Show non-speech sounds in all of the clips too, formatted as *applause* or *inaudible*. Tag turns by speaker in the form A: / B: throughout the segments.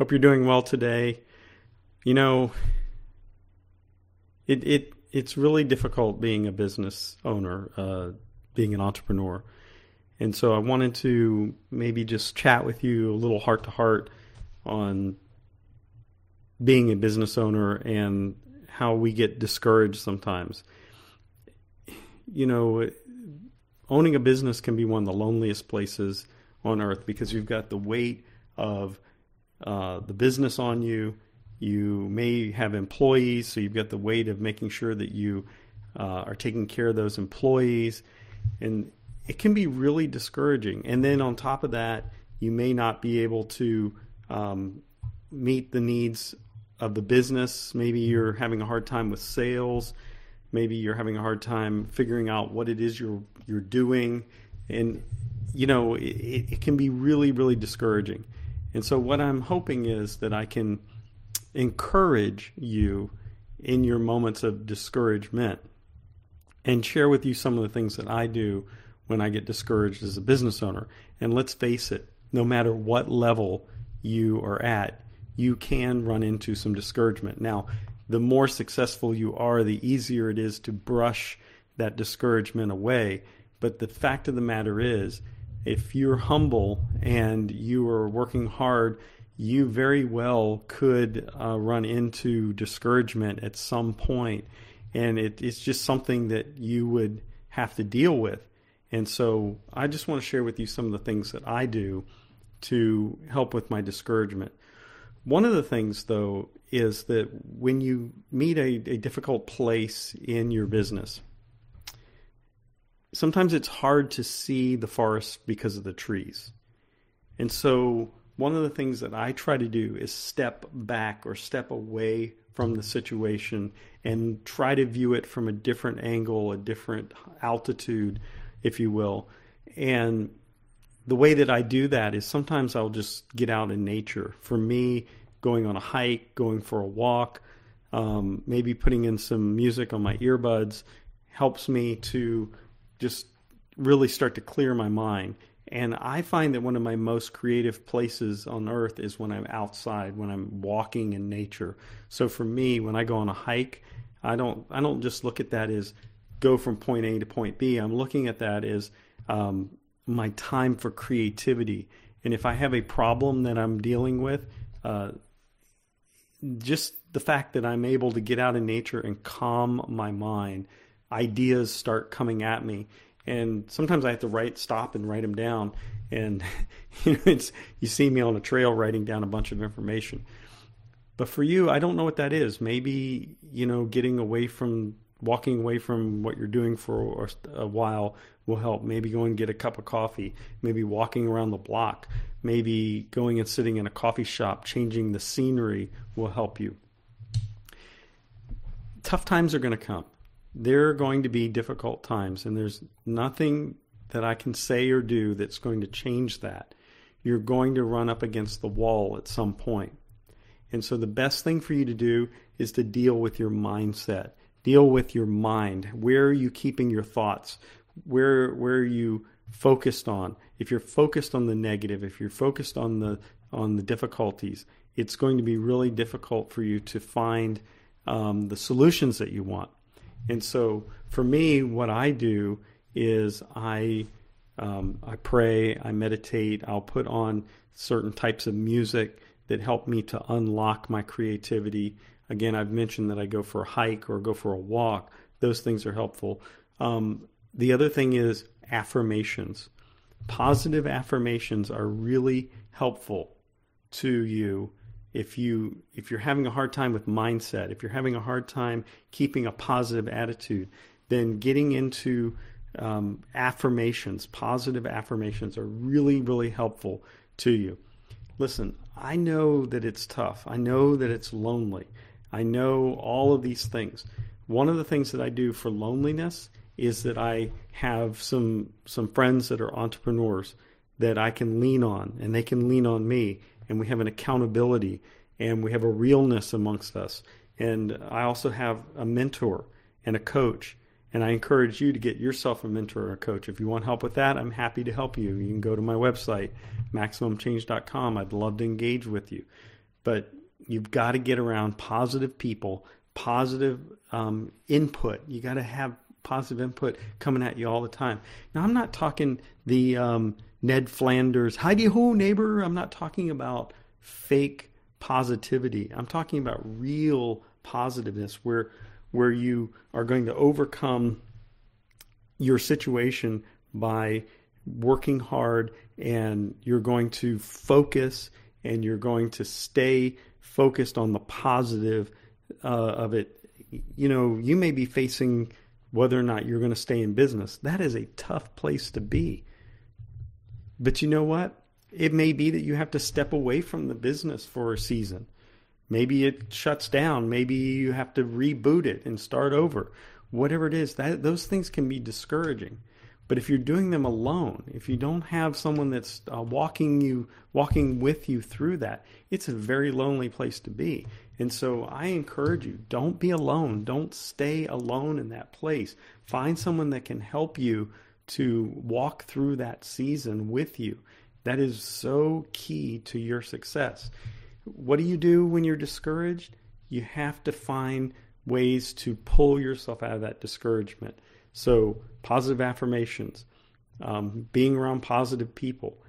A: Hope you're doing well today. You know, it it it's really difficult being a business owner, uh, being an entrepreneur, and so I wanted to maybe just chat with you a little heart to heart on being a business owner and how we get discouraged sometimes. You know, owning a business can be one of the loneliest places on earth because you've got the weight of uh, the business on you. You may have employees, so you've got the weight of making sure that you uh, are taking care of those employees. And it can be really discouraging. And then on top of that, you may not be able to um, meet the needs of the business. Maybe you're having a hard time with sales. Maybe you're having a hard time figuring out what it is you're you're doing, and you know it, it can be really really discouraging. And so what I'm hoping is that I can encourage you in your moments of discouragement and share with you some of the things that I do when I get discouraged as a business owner. And let's face it, no matter what level you are at, you can run into some discouragement. Now, the more successful you are, the easier it is to brush that discouragement away. But the fact of the matter is, if you're humble and you are working hard, you very well could uh, run into discouragement at some point, and it, it's just something that you would have to deal with. And so, I just want to share with you some of the things that I do to help with my discouragement. One of the things, though, is that when you meet a, a difficult place in your business, sometimes it's hard to see the forest because of the trees. And so, one of the things that I try to do is step back or step away from the situation and try to view it from a different angle, a different altitude, if you will. And the way that I do that is sometimes I'll just get out in nature. For me, going on a hike, going for a walk, um, maybe putting in some music on my earbuds helps me to just really start to clear my mind. And I find that one of my most creative places on earth is when I'm outside, when I'm walking in nature. So for me, when I go on a hike, I don't I don't just look at that as go from point A to point B. I'm looking at that as um, my time for creativity. And if I have a problem that I'm dealing with, uh, just the fact that I'm able to get out in nature and calm my mind, ideas start coming at me. And sometimes I have to write, stop and write them down. And *laughs* you know, it's you see me on a trail writing down a bunch of information. But for you, I don't know what that is. Maybe you know, getting away from walking away from what you're doing for a while will help. Maybe going and get a cup of coffee. Maybe walking around the block. Maybe going and sitting in a coffee shop, changing the scenery will help you. Tough times are going to come. There are going to be difficult times, and there's nothing that I can say or do that's going to change that. You're going to run up against the wall at some point. And so the best thing for you to do is to deal with your mindset deal with your mind. Where are you keeping your thoughts? Where where are you focused on? If you're focused on the negative, if you're focused on the on the difficulties, it's going to be really difficult for you to find um, the solutions that you want. And so, for me, what I do is I um, I pray, I meditate, I'll put on certain types of music that help me to unlock my creativity. Again, I've mentioned that I go for a hike or go for a walk. Those things are helpful. Um, the other thing is affirmations. Positive affirmations are really helpful to you if you if you're having a hard time with mindset, if you're having a hard time keeping a positive attitude, then getting into um, affirmations, positive affirmations, are really really helpful to you. Listen, I know that it's tough. I know that it's lonely. I know all of these things. One of the things that I do for loneliness is that I have some some friends that are entrepreneurs that I can lean on and they can lean on me and we have an accountability and we have a realness amongst us. And I also have a mentor and a coach and I encourage you to get yourself a mentor or a coach. If you want help with that, I'm happy to help you. You can go to my website, MaximumChange.com. I'd love to engage with you. but you've got to get around positive people, positive um, input. You got to have positive input coming at you all the time. Now, I'm not talking the um, Ned Flanders, heidi ho, neighbor. I'm not talking about fake positivity. I'm talking about real positiveness where where you are going to overcome your situation by working hard and you're going to focus and you're going to stay focused on the positive uh, of it. You know, you may be facing whether or not you're going to stay in business. That is a tough place to be. But you know what? It may be that you have to step away from the business for a season. Maybe it shuts down. Maybe you have to reboot it and start over. Whatever it is, that those things can be discouraging. But if you're doing them alone, if you don't have someone that's uh, walking you, walking with you through that, it's a very lonely place to be. And so I encourage you, don't be alone. Don't stay alone in that place. Find someone that can help you to walk through that season with you. That is so key to your success. What do you do when you're discouraged? You have to find ways to pull yourself out of that discouragement. So, positive affirmations, um, being around positive people,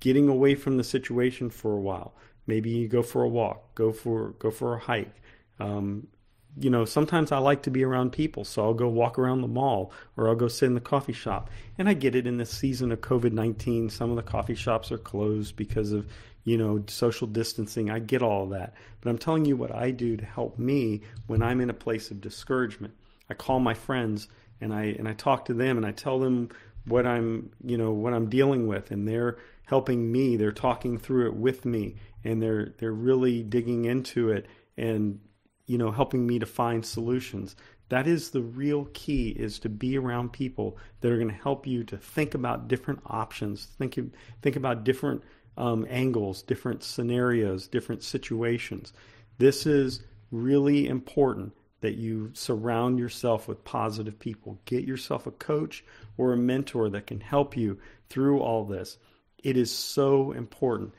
A: getting away from the situation for a while. Maybe you go for a walk, go for go for a hike. Um, you know, sometimes I like to be around people, so I'll go walk around the mall or I'll go sit in the coffee shop. And I get it in this season of COVID 19, some of the coffee shops are closed because of, you know, social distancing. I get all that. But I'm telling you what I do to help me when I'm in a place of discouragement. I call my friends and I and I talk to them and I tell them what I'm you know what I'm dealing with and they're helping me they're talking through it with me and they're they're really digging into it and you know helping me to find solutions that is the real key is to be around people that are going to help you to think about different options think think about different um, angles different scenarios different situations this is really important that you surround yourself with positive people. Get yourself a coach or a mentor that can help you through all this. It is so important.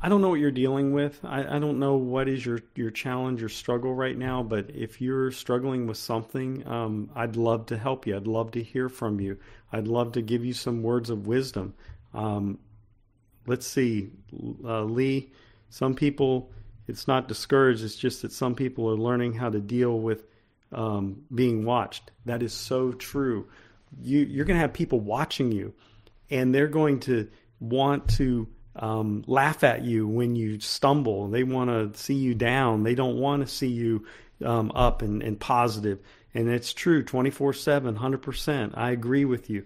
A: I don't know what you're dealing with. I, I, don't know what is your, your challenge your struggle right now, but if you're struggling with something, um, I'd love to help you. I'd love to hear from you. I'd love to give you some words of wisdom. Um, let's see, uh, Lee, some people it's not discouraged. It's just that some people are learning how to deal with um, being watched. That is so true. You, you're going to have people watching you, and they're going to want to um, laugh at you when you stumble. They want to see you down. They don't want to see you um, up and, and positive. And it's true 24 7, 100%. I agree with you.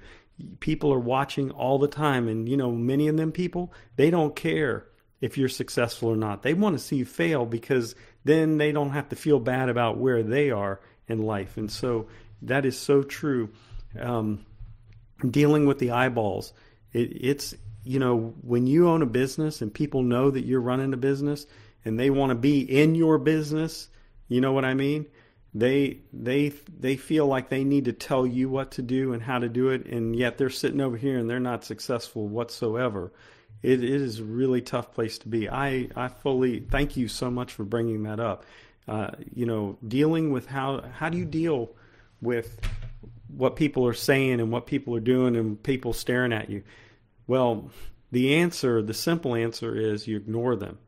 A: People are watching all the time. And, you know, many of them people, they don't care if you're successful or not. They want to see you fail because then they don't have to feel bad about where they are in life. And so that is so true. Um, dealing with the eyeballs, it, it's, you know, when you own a business and people know that you're running a business and they want to be in your business, you know what I mean? They they they feel like they need to tell you what to do and how to do it, and yet they're sitting over here and they're not successful whatsoever it, it is a really tough place to be. I, I fully thank you so much for bringing that up. Uh, you know, dealing with how how do you deal with what people are saying and what people are doing and people staring at you? Well, the answer, the simple answer is you ignore them.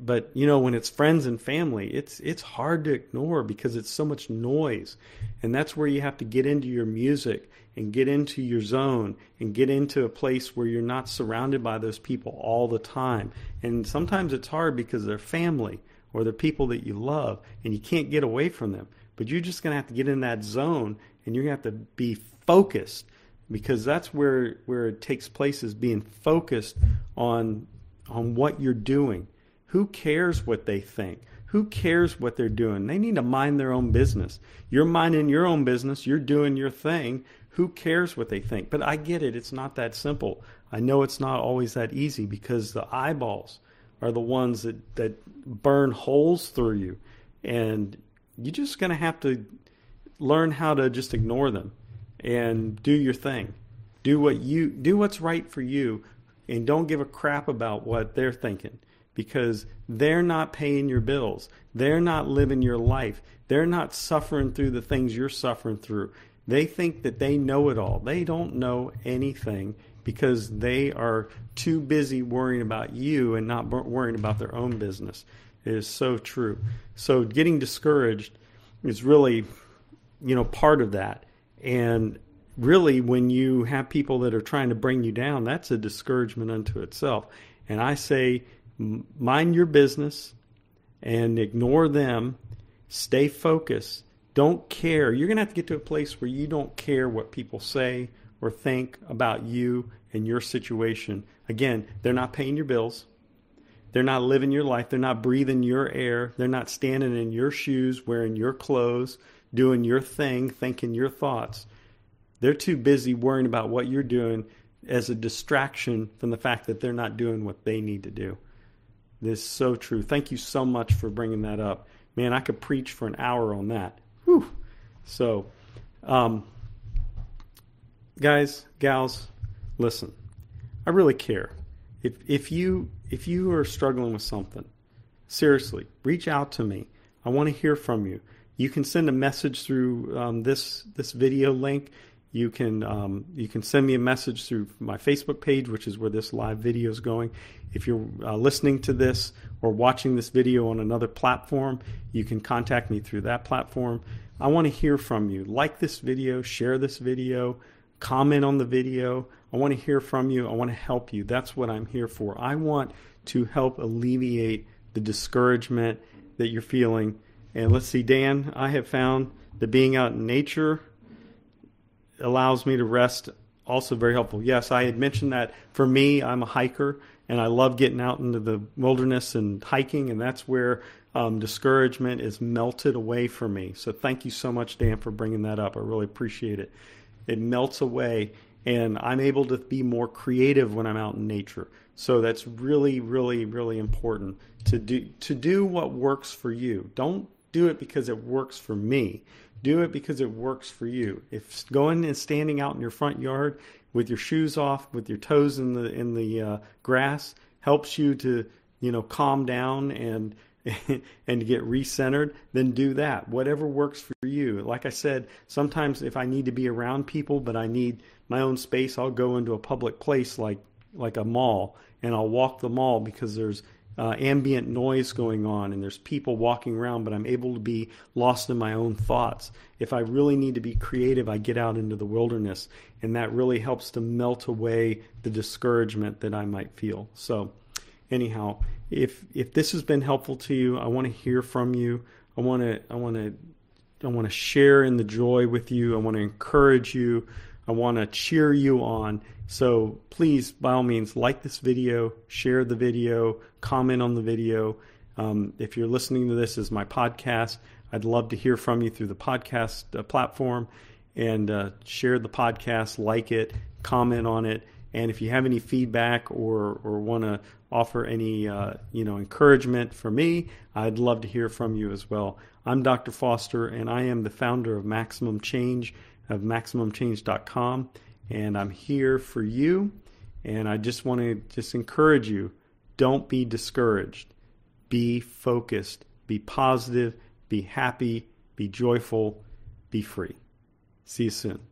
A: But you know, when it's friends and family, it's it's hard to ignore because it's so much noise, and that's where you have to get into your music and get into your zone and get into a place where you're not surrounded by those people all the time. And sometimes it's hard because they're family or they're people that you love and you can't get away from them. But you're just going to have to get in that zone and you're going to have to be focused because that's where where it takes place is being focused on on what you're doing. Who cares what they think? Who cares what they're doing? They need to mind their own business. You're minding your own business, you're doing your thing, who cares what they think? But I get it. It's not that simple. I know it's not always that easy because the eyeballs are the ones that, that burn holes through you. And you're just going to have to learn how to just ignore them and do your thing. Do what you do what's right for you and don't give a crap about what they're thinking because they're not paying your bills. They're not living your life. They're not suffering through the things you're suffering through. They think that they know it all. They don't know anything because they are too busy worrying about you and not worrying about their own business. It is so true. So getting discouraged is really, you know, part of that. And really, when you have people that are trying to bring you down, that's a discouragement unto itself. And I say, mind your business and ignore them. Stay focused. Don't care. You're going to have to get to a place where you don't care what people say or think about you and your situation. Again, they're not paying your bills. They're not living your life. They're not breathing your air. They're not standing in your shoes, wearing your clothes, doing your thing, thinking your thoughts. They're too busy worrying about what you're doing as a distraction from the fact that they're not doing what they need to do. This is so true. Thank you so much for bringing that up. Man, I could preach for an hour on that. Whew. So, um, guys, gals, listen. I really care. If if you if you are struggling with something, seriously, reach out to me. I want to hear from you. You can send a message through um, this this video link. You can um, you can send me a message through my Facebook page, which is where this live video is going. If you're uh, listening to this or watching this video on another platform, you can contact me through that platform. I want to hear from you. Like this video, share this video, comment on the video. I want to hear from you. I want to help you. That's what I'm here for. I want to help alleviate the discouragement that you're feeling. And let's see, Dan, I have found that being out in nature allows me to rest also very helpful. Yes, I had mentioned that for me, I'm a hiker and I love getting out into the wilderness and hiking, and that's where um, discouragement is melted away for me. So thank you so much, Dan, for bringing that up. I really appreciate it. It melts away, and I'm able to be more creative when I'm out in nature. So that's really, really, really important to do to do what works for you. Don't do it because it works for me. Do it because it works for you. If going and standing out in your front yard with your shoes off, with your toes in the in the uh, grass, helps you to you know calm down and *laughs* and get recentered, then do that. Whatever works for you. Like I said, sometimes if I need to be around people, but I need my own space, I'll go into a public place like like a mall and I'll walk the mall because there's uh, ambient noise going on and there's people walking around, but I'm able to be lost in my own thoughts. If I really need to be creative, I get out into the wilderness, and that really helps to melt away the discouragement that I might feel. So, anyhow, if if this has been helpful to you, I want to hear from you. I want to I want to I want to share in the joy with you. I want to encourage you. I want to cheer you on. So please, by all means, like this video, share the video, comment on the video. Um, if you're listening to this as my podcast, I'd love to hear from you through the podcast uh, platform and uh, share the podcast, like it, comment on it. And if you have any feedback or, or want to offer any uh, you know encouragement for me, I'd love to hear from you as well. I'm Dr. Foster, and I am the founder of Maximum Change of MaximumChange.com, and I'm here for you. And I just want to just encourage you: don't be discouraged. Be focused. Be positive. Be happy. Be joyful. Be free. See you soon.